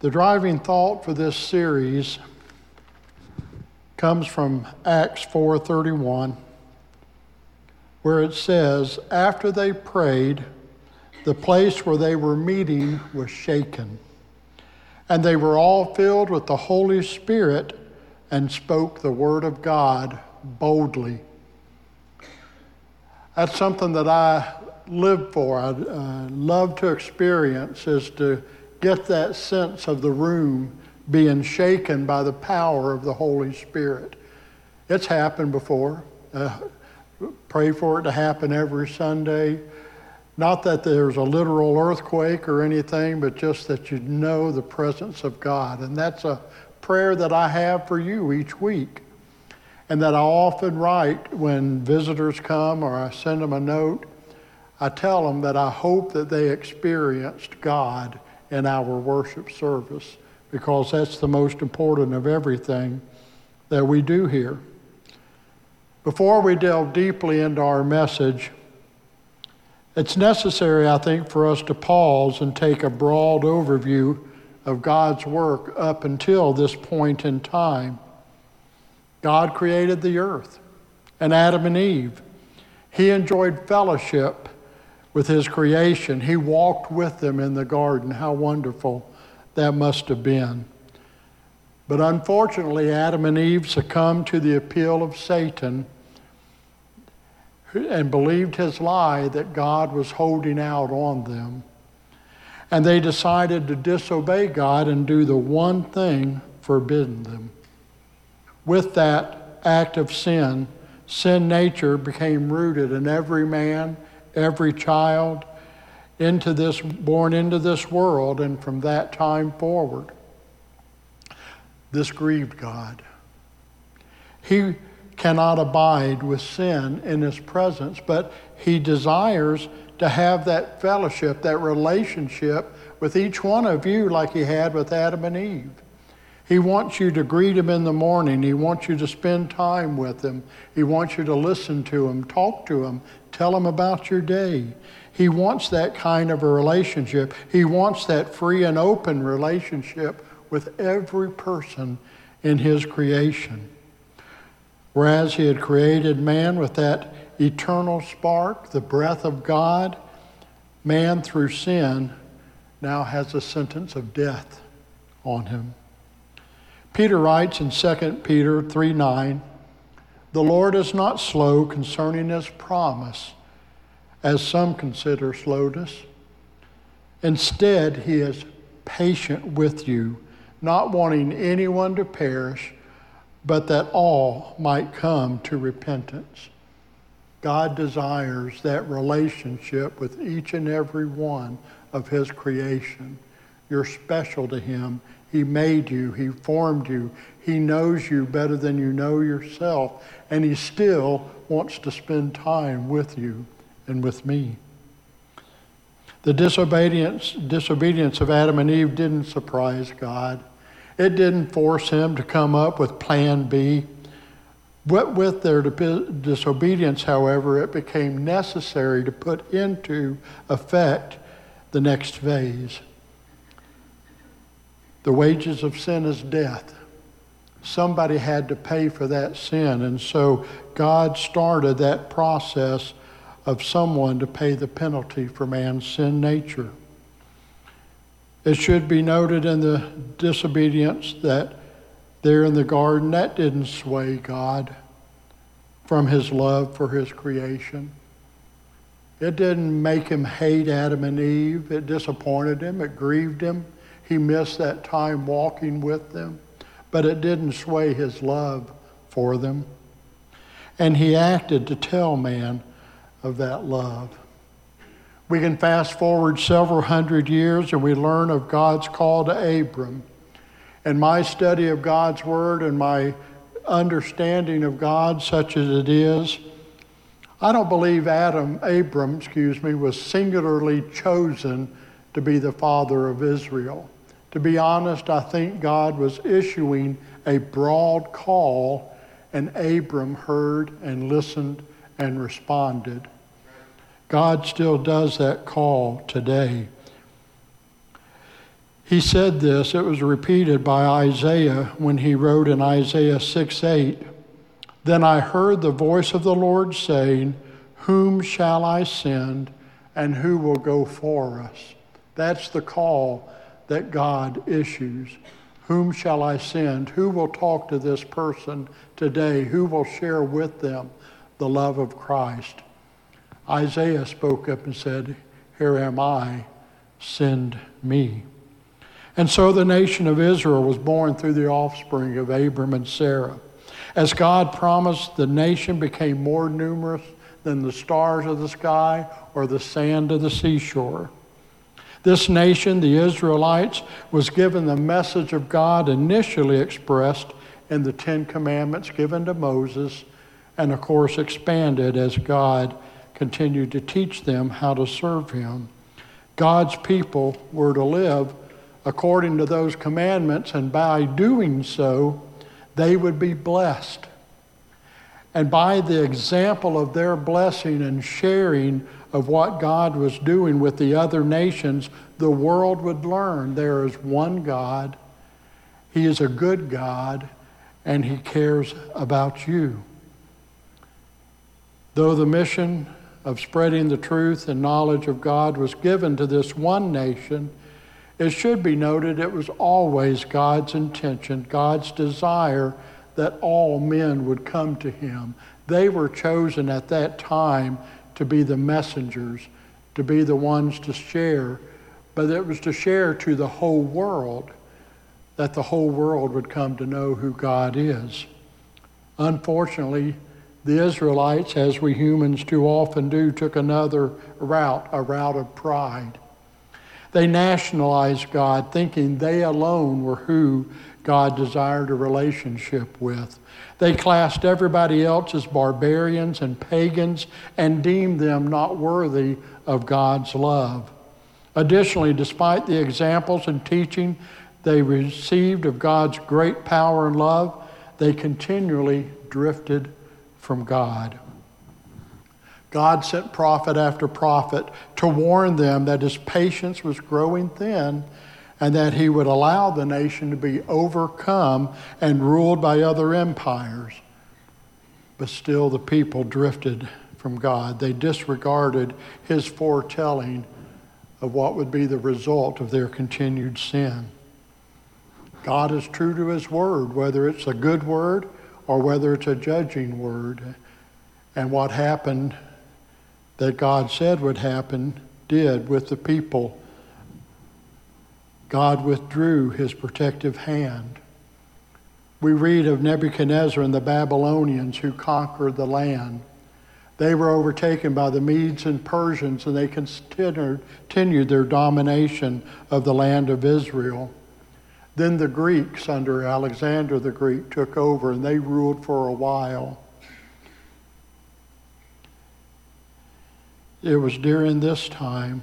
The driving thought for this series comes from Acts 4:31 where it says after they prayed the place where they were meeting was shaken and they were all filled with the Holy Spirit and spoke the word of God boldly. That's something that I live for. I uh, love to experience is to get that sense of the room being shaken by the power of the Holy Spirit. It's happened before. Uh, pray for it to happen every Sunday. Not that there's a literal earthquake or anything, but just that you know the presence of God. And that's a prayer that I have for you each week. And that I often write when visitors come or I send them a note. I tell them that I hope that they experienced God in our worship service because that's the most important of everything that we do here. Before we delve deeply into our message, it's necessary, I think, for us to pause and take a broad overview of God's work up until this point in time. God created the earth and Adam and Eve. He enjoyed fellowship with his creation. He walked with them in the garden. How wonderful that must have been. But unfortunately, Adam and Eve succumbed to the appeal of Satan and believed his lie that God was holding out on them. And they decided to disobey God and do the one thing forbidden them. With that act of sin, sin nature became rooted in every man every child into this born into this world and from that time forward this grieved god he cannot abide with sin in his presence but he desires to have that fellowship that relationship with each one of you like he had with adam and eve he wants you to greet him in the morning. He wants you to spend time with him. He wants you to listen to him, talk to him, tell him about your day. He wants that kind of a relationship. He wants that free and open relationship with every person in his creation. Whereas he had created man with that eternal spark, the breath of God, man through sin now has a sentence of death on him. Peter writes in 2 Peter 3 9, the Lord is not slow concerning his promise, as some consider slowness. Instead, he is patient with you, not wanting anyone to perish, but that all might come to repentance. God desires that relationship with each and every one of his creation. You're special to him he made you, He formed you, He knows you better than you know yourself, and He still wants to spend time with you and with me. The disobedience, disobedience of Adam and Eve didn't surprise God. It didn't force him to come up with plan B. But with their disobedience, however, it became necessary to put into effect the next phase. The wages of sin is death. Somebody had to pay for that sin. And so God started that process of someone to pay the penalty for man's sin nature. It should be noted in the disobedience that there in the garden, that didn't sway God from his love for his creation. It didn't make him hate Adam and Eve. It disappointed him. It grieved him. He missed that time walking with them, but it didn't sway his love for them. And he acted to tell man of that love. We can fast forward several hundred years and we learn of God's call to Abram. And my study of God's Word and my understanding of God, such as it is, I don't believe Adam, Abram, excuse me, was singularly chosen to be the father of Israel. To be honest, I think God was issuing a broad call, and Abram heard and listened and responded. God still does that call today. He said this, it was repeated by Isaiah when he wrote in Isaiah 6 8. Then I heard the voice of the Lord saying, Whom shall I send, and who will go for us? That's the call that God issues. Whom shall I send? Who will talk to this person today? Who will share with them the love of Christ? Isaiah spoke up and said, Here am I, send me. And so the nation of Israel was born through the offspring of Abram and Sarah. As God promised, the nation became more numerous than the stars of the sky or the sand of the seashore. This nation, the Israelites, was given the message of God initially expressed in the Ten Commandments given to Moses, and of course expanded as God continued to teach them how to serve Him. God's people were to live according to those commandments, and by doing so, they would be blessed. And by the example of their blessing and sharing of what God was doing with the other nations, the world would learn there is one God, He is a good God, and He cares about you. Though the mission of spreading the truth and knowledge of God was given to this one nation, it should be noted it was always God's intention, God's desire that all men would come to him. They were chosen at that time to be the messengers, to be the ones to share, but it was to share to the whole world that the whole world would come to know who God is. Unfortunately, the Israelites, as we humans too often do, took another route, a route of pride. They nationalized God, thinking they alone were who God desired a relationship with. They classed everybody else as barbarians and pagans and deemed them not worthy of God's love. Additionally, despite the examples and teaching they received of God's great power and love, they continually drifted from God. God sent prophet after prophet to warn them that his patience was growing thin and that he would allow the nation to be overcome and ruled by other empires. But still, the people drifted from God. They disregarded his foretelling of what would be the result of their continued sin. God is true to his word, whether it's a good word or whether it's a judging word. And what happened that God said would happen did with the people. God withdrew his protective hand. We read of Nebuchadnezzar and the Babylonians who conquered the land. They were overtaken by the Medes and Persians, and they continued their domination of the land of Israel. Then the Greeks, under Alexander the Greek, took over, and they ruled for a while. It was during this time,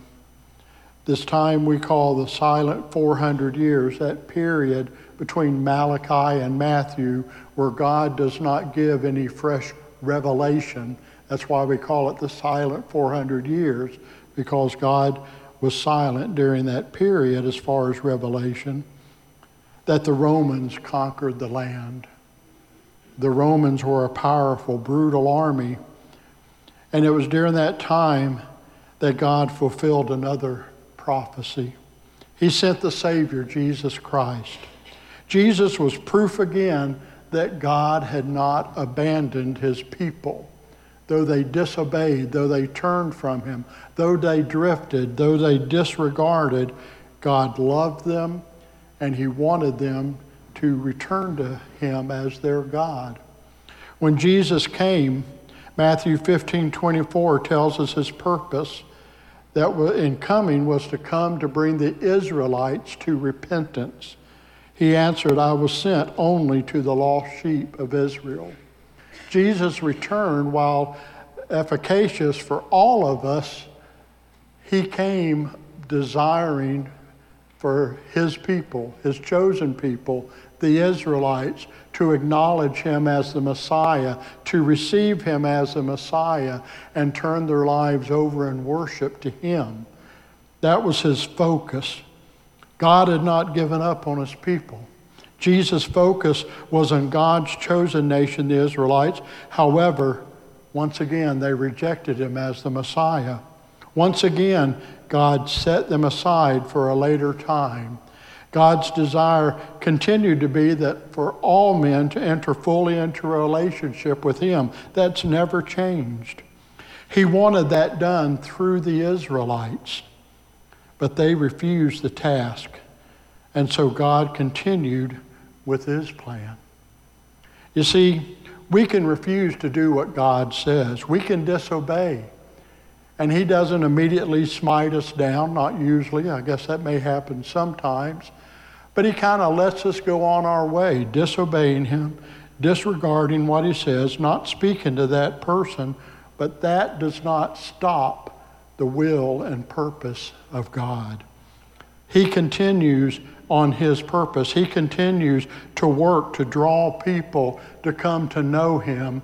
this time we call the silent 400 years, that period between Malachi and Matthew, where God does not give any fresh revelation. That's why we call it the silent 400 years, because God was silent during that period as far as revelation, that the Romans conquered the land. The Romans were a powerful, brutal army and it was during that time that God fulfilled another prophecy. He sent the Savior, Jesus Christ. Jesus was proof again that God had not abandoned his people. Though they disobeyed, though they turned from him, though they drifted, though they disregarded, God loved them and he wanted them to return to him as their God. When Jesus came, Matthew 15 24 tells us his purpose that in coming was to come to bring the Israelites to repentance. He answered, I was sent only to the lost sheep of Israel. Jesus' return, while efficacious for all of us, he came desiring for his people, his chosen people, the Israelites, to acknowledge him as the Messiah, to receive him as the Messiah, and turn their lives over in worship to him. That was his focus. God had not given up on his people. Jesus' focus was on God's chosen nation, the Israelites. However, once again, they rejected him as the Messiah. Once again, God set them aside for a later time. God's desire continued to be that for all men to enter fully into a relationship with Him. That's never changed. He wanted that done through the Israelites, but they refused the task. And so God continued with His plan. You see, we can refuse to do what God says, we can disobey. And He doesn't immediately smite us down, not usually. I guess that may happen sometimes. But he kind of lets us go on our way, disobeying him, disregarding what he says, not speaking to that person, but that does not stop the will and purpose of God. He continues on his purpose. He continues to work to draw people to come to know him.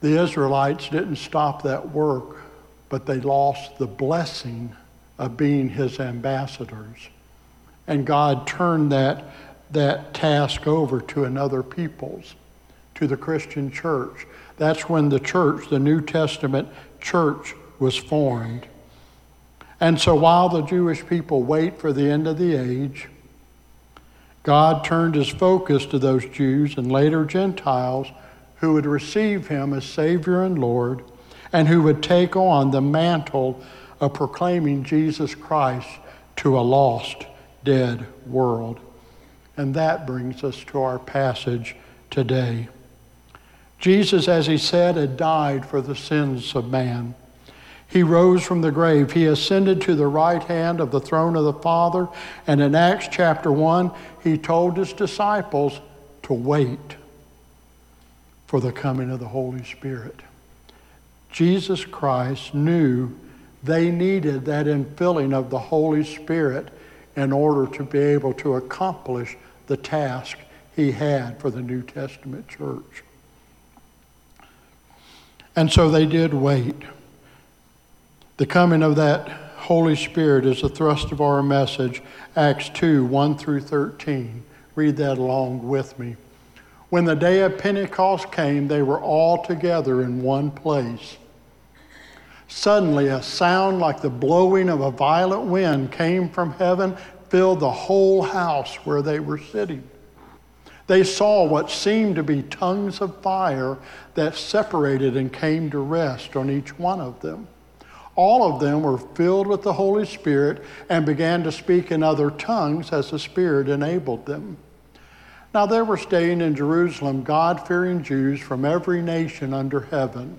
The Israelites didn't stop that work, but they lost the blessing of being his ambassadors. And God turned that, that task over to another people's, to the Christian church. That's when the church, the New Testament church, was formed. And so while the Jewish people wait for the end of the age, God turned his focus to those Jews and later Gentiles who would receive him as Savior and Lord and who would take on the mantle of proclaiming Jesus Christ to a lost dead world. And that brings us to our passage today. Jesus, as he said, had died for the sins of man. He rose from the grave. He ascended to the right hand of the throne of the Father. And in Acts chapter 1, he told his disciples to wait for the coming of the Holy Spirit. Jesus Christ knew they needed that infilling of the Holy Spirit in order to be able to accomplish the task he had for the New Testament church. And so they did wait. The coming of that Holy Spirit is the thrust of our message, Acts 2 1 through 13. Read that along with me. When the day of Pentecost came, they were all together in one place. Suddenly, a sound like the blowing of a violent wind came from heaven, filled the whole house where they were sitting. They saw what seemed to be tongues of fire that separated and came to rest on each one of them. All of them were filled with the Holy Spirit and began to speak in other tongues as the Spirit enabled them. Now there were staying in Jerusalem God fearing Jews from every nation under heaven.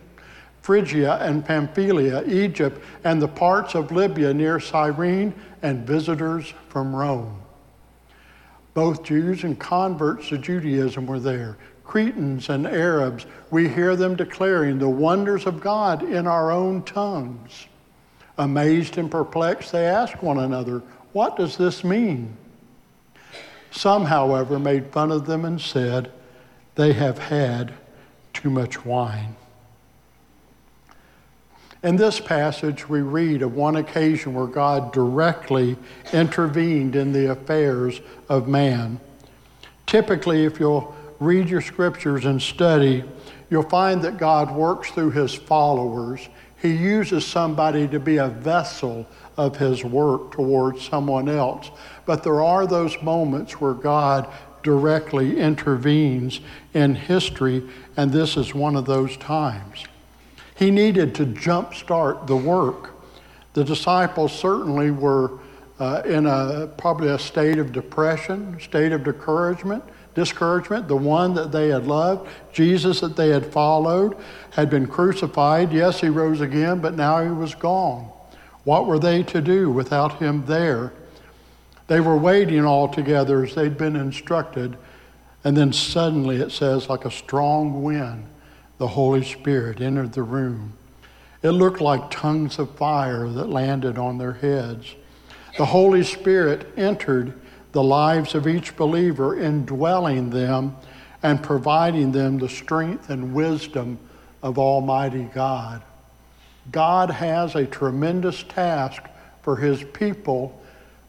Phrygia and Pamphylia, Egypt, and the parts of Libya near Cyrene, and visitors from Rome. Both Jews and converts to Judaism were there. Cretans and Arabs, we hear them declaring the wonders of God in our own tongues. Amazed and perplexed, they ask one another, What does this mean? Some, however, made fun of them and said, They have had too much wine. In this passage, we read of one occasion where God directly intervened in the affairs of man. Typically, if you'll read your scriptures and study, you'll find that God works through his followers. He uses somebody to be a vessel of his work towards someone else. But there are those moments where God directly intervenes in history, and this is one of those times. He needed to jumpstart the work. The disciples certainly were uh, in a probably a state of depression, state of discouragement, discouragement. The one that they had loved, Jesus that they had followed, had been crucified. Yes, he rose again, but now he was gone. What were they to do without him there? They were waiting all together as they'd been instructed. And then suddenly it says, like a strong wind, the Holy Spirit entered the room. It looked like tongues of fire that landed on their heads. The Holy Spirit entered the lives of each believer, indwelling them and providing them the strength and wisdom of Almighty God. God has a tremendous task for His people,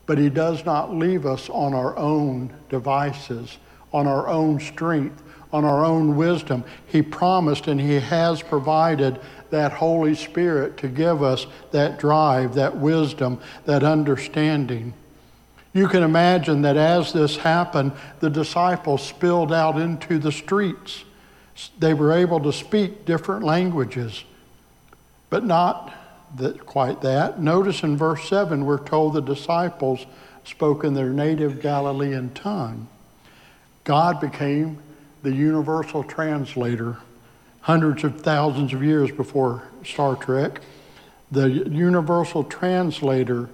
but He does not leave us on our own devices, on our own strength, on our own wisdom. He promised and He has provided that Holy Spirit to give us that drive, that wisdom, that understanding. You can imagine that as this happened, the disciples spilled out into the streets. They were able to speak different languages, but not that, quite that. Notice in verse 7, we're told the disciples spoke in their native Galilean tongue. God became the universal translator hundreds of thousands of years before Star Trek, the universal translator,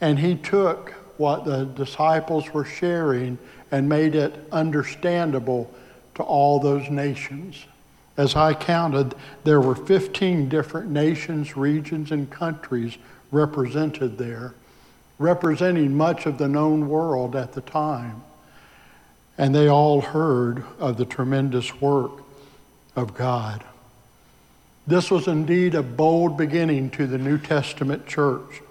and he took what the disciples were sharing and made it understandable to all those nations. As I counted, there were 15 different nations, regions, and countries represented there, representing much of the known world at the time. And they all heard of the tremendous work of God. This was indeed a bold beginning to the New Testament church.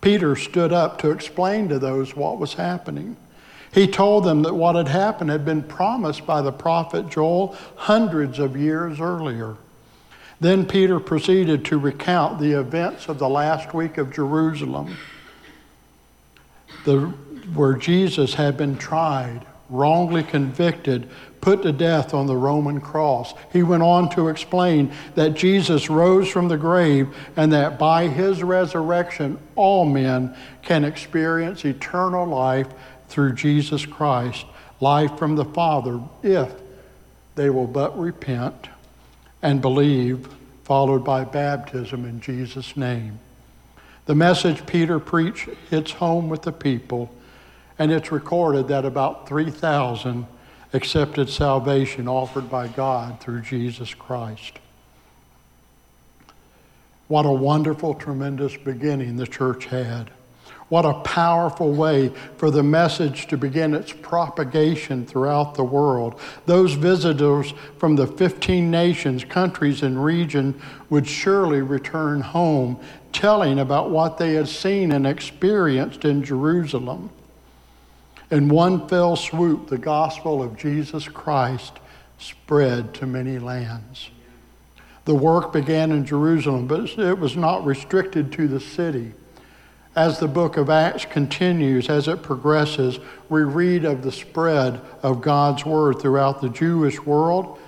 Peter stood up to explain to those what was happening. He told them that what had happened had been promised by the prophet Joel hundreds of years earlier. Then Peter proceeded to recount the events of the last week of Jerusalem, the, where Jesus had been tried, wrongly convicted, put to death on the Roman cross. He went on to explain that Jesus rose from the grave and that by his resurrection, all men can experience eternal life through Jesus Christ, life from the Father, if they will but repent and believe, followed by baptism in Jesus' name. The message Peter preached hits home with the people, and it's recorded that about 3,000 accepted salvation offered by God through Jesus Christ. What a wonderful, tremendous beginning the church had. What a powerful way for the message to begin its propagation throughout the world. Those visitors from the 15 nations, countries, and region would surely return home telling about what they had seen and experienced in Jerusalem. In one fell swoop, the gospel of Jesus Christ spread to many lands. The work began in Jerusalem, but it was not restricted to the city. As the book of Acts continues, as it progresses, we read of the spread of God's word throughout the Jewish world.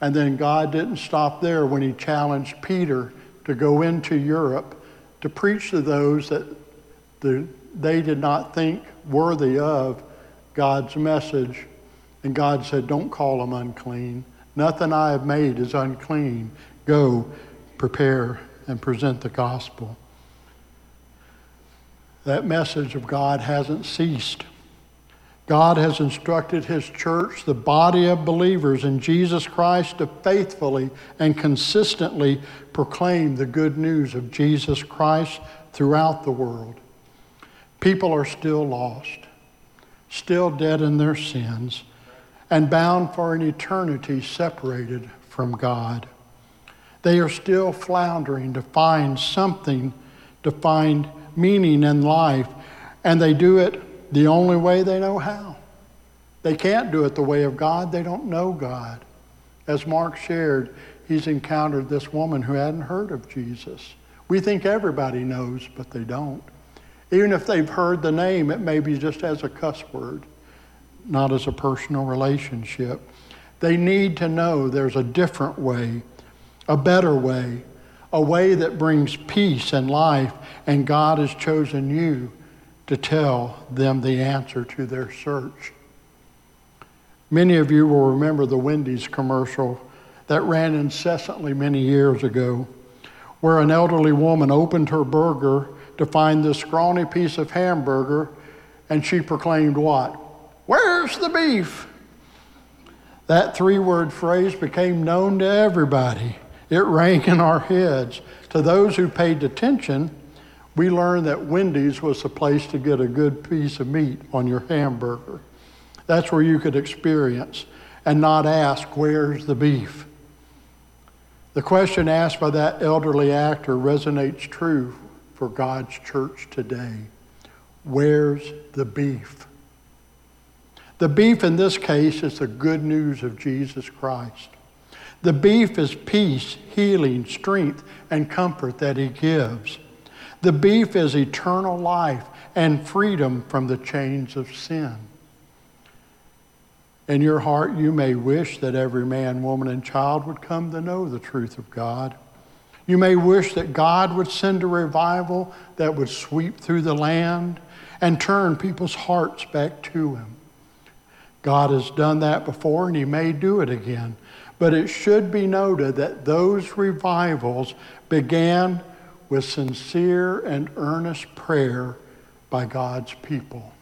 And then God didn't stop there when he challenged Peter to go into Europe to preach to those that the, they did not think worthy of God's message. And God said, Don't call them unclean. Nothing I have made is unclean. Go, prepare, and present the gospel. That message of God hasn't ceased. God has instructed His church, the body of believers in Jesus Christ, to faithfully and consistently proclaim the good news of Jesus Christ throughout the world. People are still lost, still dead in their sins, and bound for an eternity separated from God. They are still floundering to find something, to find meaning in life, and they do it the only way they know how. They can't do it the way of God, they don't know God. As Mark shared, he's encountered this woman who hadn't heard of Jesus. We think everybody knows, but they don't. Even if they've heard the name, it may be just as a cuss word, not as a personal relationship. They need to know there's a different way, a better way, a way that brings peace and life, and God has chosen you to tell them the answer to their search. Many of you will remember the Wendy's commercial that ran incessantly many years ago, where an elderly woman opened her burger to find this scrawny piece of hamburger And she proclaimed what? Where's the beef? That three word phrase became known to everybody. It rang in our heads. To those who paid attention, we learned that Wendy's was the place to get a good piece of meat on your hamburger. That's where you could experience and not ask, Where's the beef? The question asked by that elderly actor resonates true for God's church today. Where's the beef? The beef in this case is the good news of Jesus Christ. The beef is peace, healing, strength, and comfort that he gives. The beef is eternal life and freedom from the chains of sin. In your heart, you may wish that every man, woman, and child would come to know the truth of God. You may wish that God would send a revival that would sweep through the land and turn people's hearts back to Him. God has done that before and He may do it again. But it should be noted that those revivals began with sincere and earnest prayer by God's people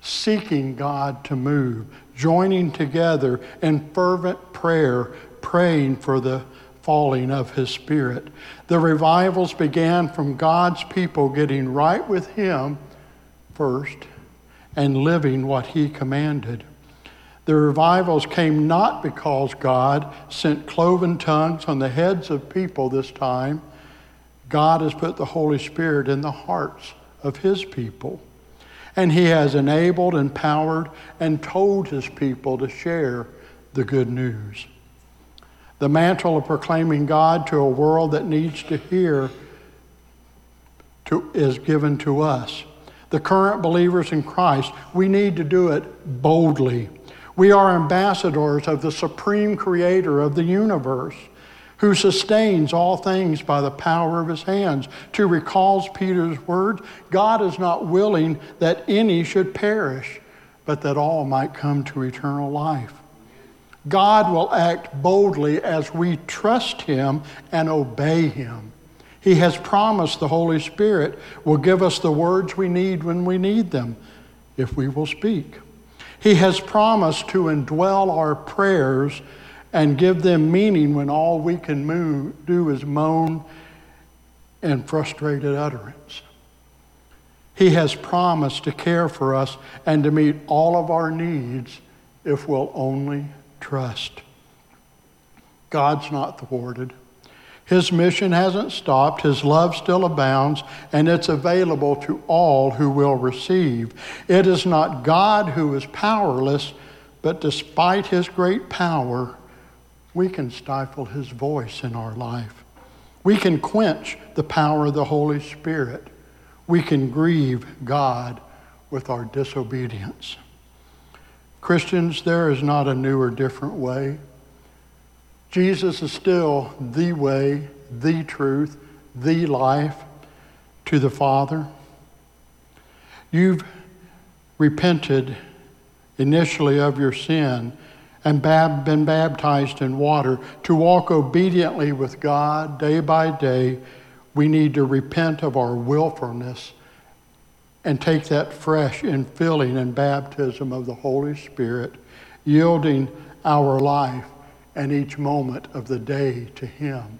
seeking God to move, joining together in fervent prayer, praying for the falling of His Spirit. The revivals began from God's people getting right with Him first and living what He commanded. The revivals came not because God sent cloven tongues on the heads of people this time. God has put the Holy Spirit in the hearts of His people and he has enabled, empowered, and told his people to share the good news. The mantle of proclaiming God to a world that needs to hear to, is given to us. The current believers in Christ, we need to do it boldly. We are ambassadors of the supreme creator of the universe who sustains all things by the power of his hands. To recalls Peter's words, God is not willing that any should perish, but that all might come to eternal life. God will act boldly as we trust him and obey him. He has promised the Holy Spirit will give us the words we need when we need them, if we will speak. He has promised to indwell our prayers and give them meaning when all we can move, do is moan in frustrated utterance. He has promised to care for us and to meet all of our needs if we'll only trust. God's not thwarted. His mission hasn't stopped. His love still abounds, and it's available to all who will receive. It is not God who is powerless, but despite his great power, we can stifle his voice in our life. We can quench the power of the Holy Spirit. We can grieve God with our disobedience. Christians, there is not a new or different way. Jesus is still the way, the truth, the life to the Father. You've repented initially of your sin and bab- been baptized in water, to walk obediently with God day by day, we need to repent of our willfulness and take that fresh infilling and baptism of the Holy Spirit, yielding our life and each moment of the day to Him.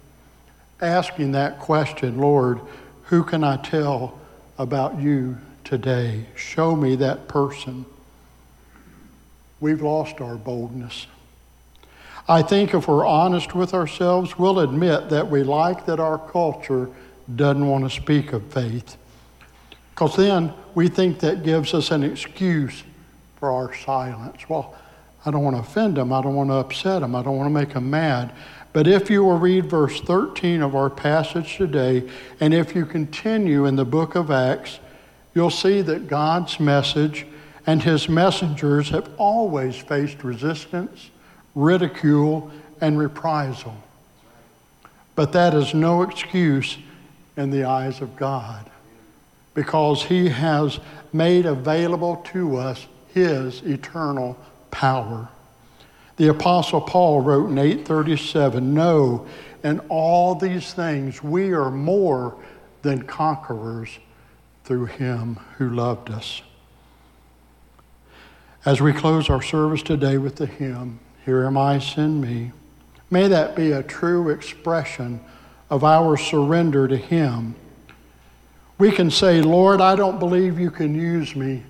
Asking that question, Lord, who can I tell about you today? Show me that person we've lost our boldness. I think if we're honest with ourselves, we'll admit that we like that our culture doesn't want to speak of faith. Because then we think that gives us an excuse for our silence. Well, I don't want to offend them. I don't want to upset them. I don't want to make them mad. But if you will read verse 13 of our passage today, and if you continue in the book of Acts, you'll see that God's message and his messengers have always faced resistance, ridicule, and reprisal. But that is no excuse in the eyes of God because he has made available to us his eternal power. The apostle Paul wrote in 837, "No, in all these things we are more than conquerors through him who loved us." As we close our service today with the hymn, Here Am I, Send Me, may that be a true expression of our surrender to Him. We can say, Lord, I don't believe you can use me,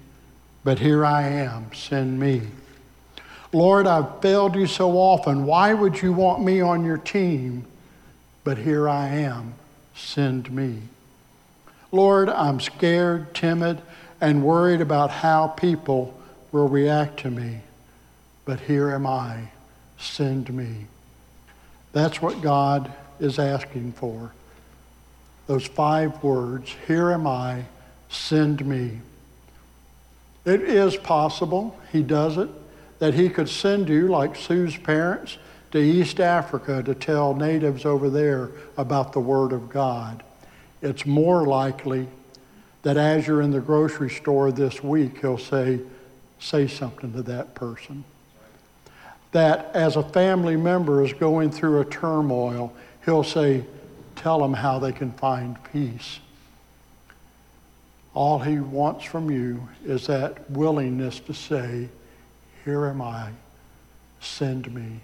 but here I am, send me. Lord, I've failed you so often. Why would you want me on your team? But here I am, send me. Lord, I'm scared, timid, and worried about how people will react to me. But here am I, send me. That's what God is asking for. Those five words, here am I, send me. It is possible, he does it, that he could send you, like Sue's parents, to East Africa to tell natives over there about the Word of God. It's more likely that as you're in the grocery store this week, he'll say, say something to that person. That as a family member is going through a turmoil, he'll say, tell them how they can find peace. All he wants from you is that willingness to say, Here am I, send me.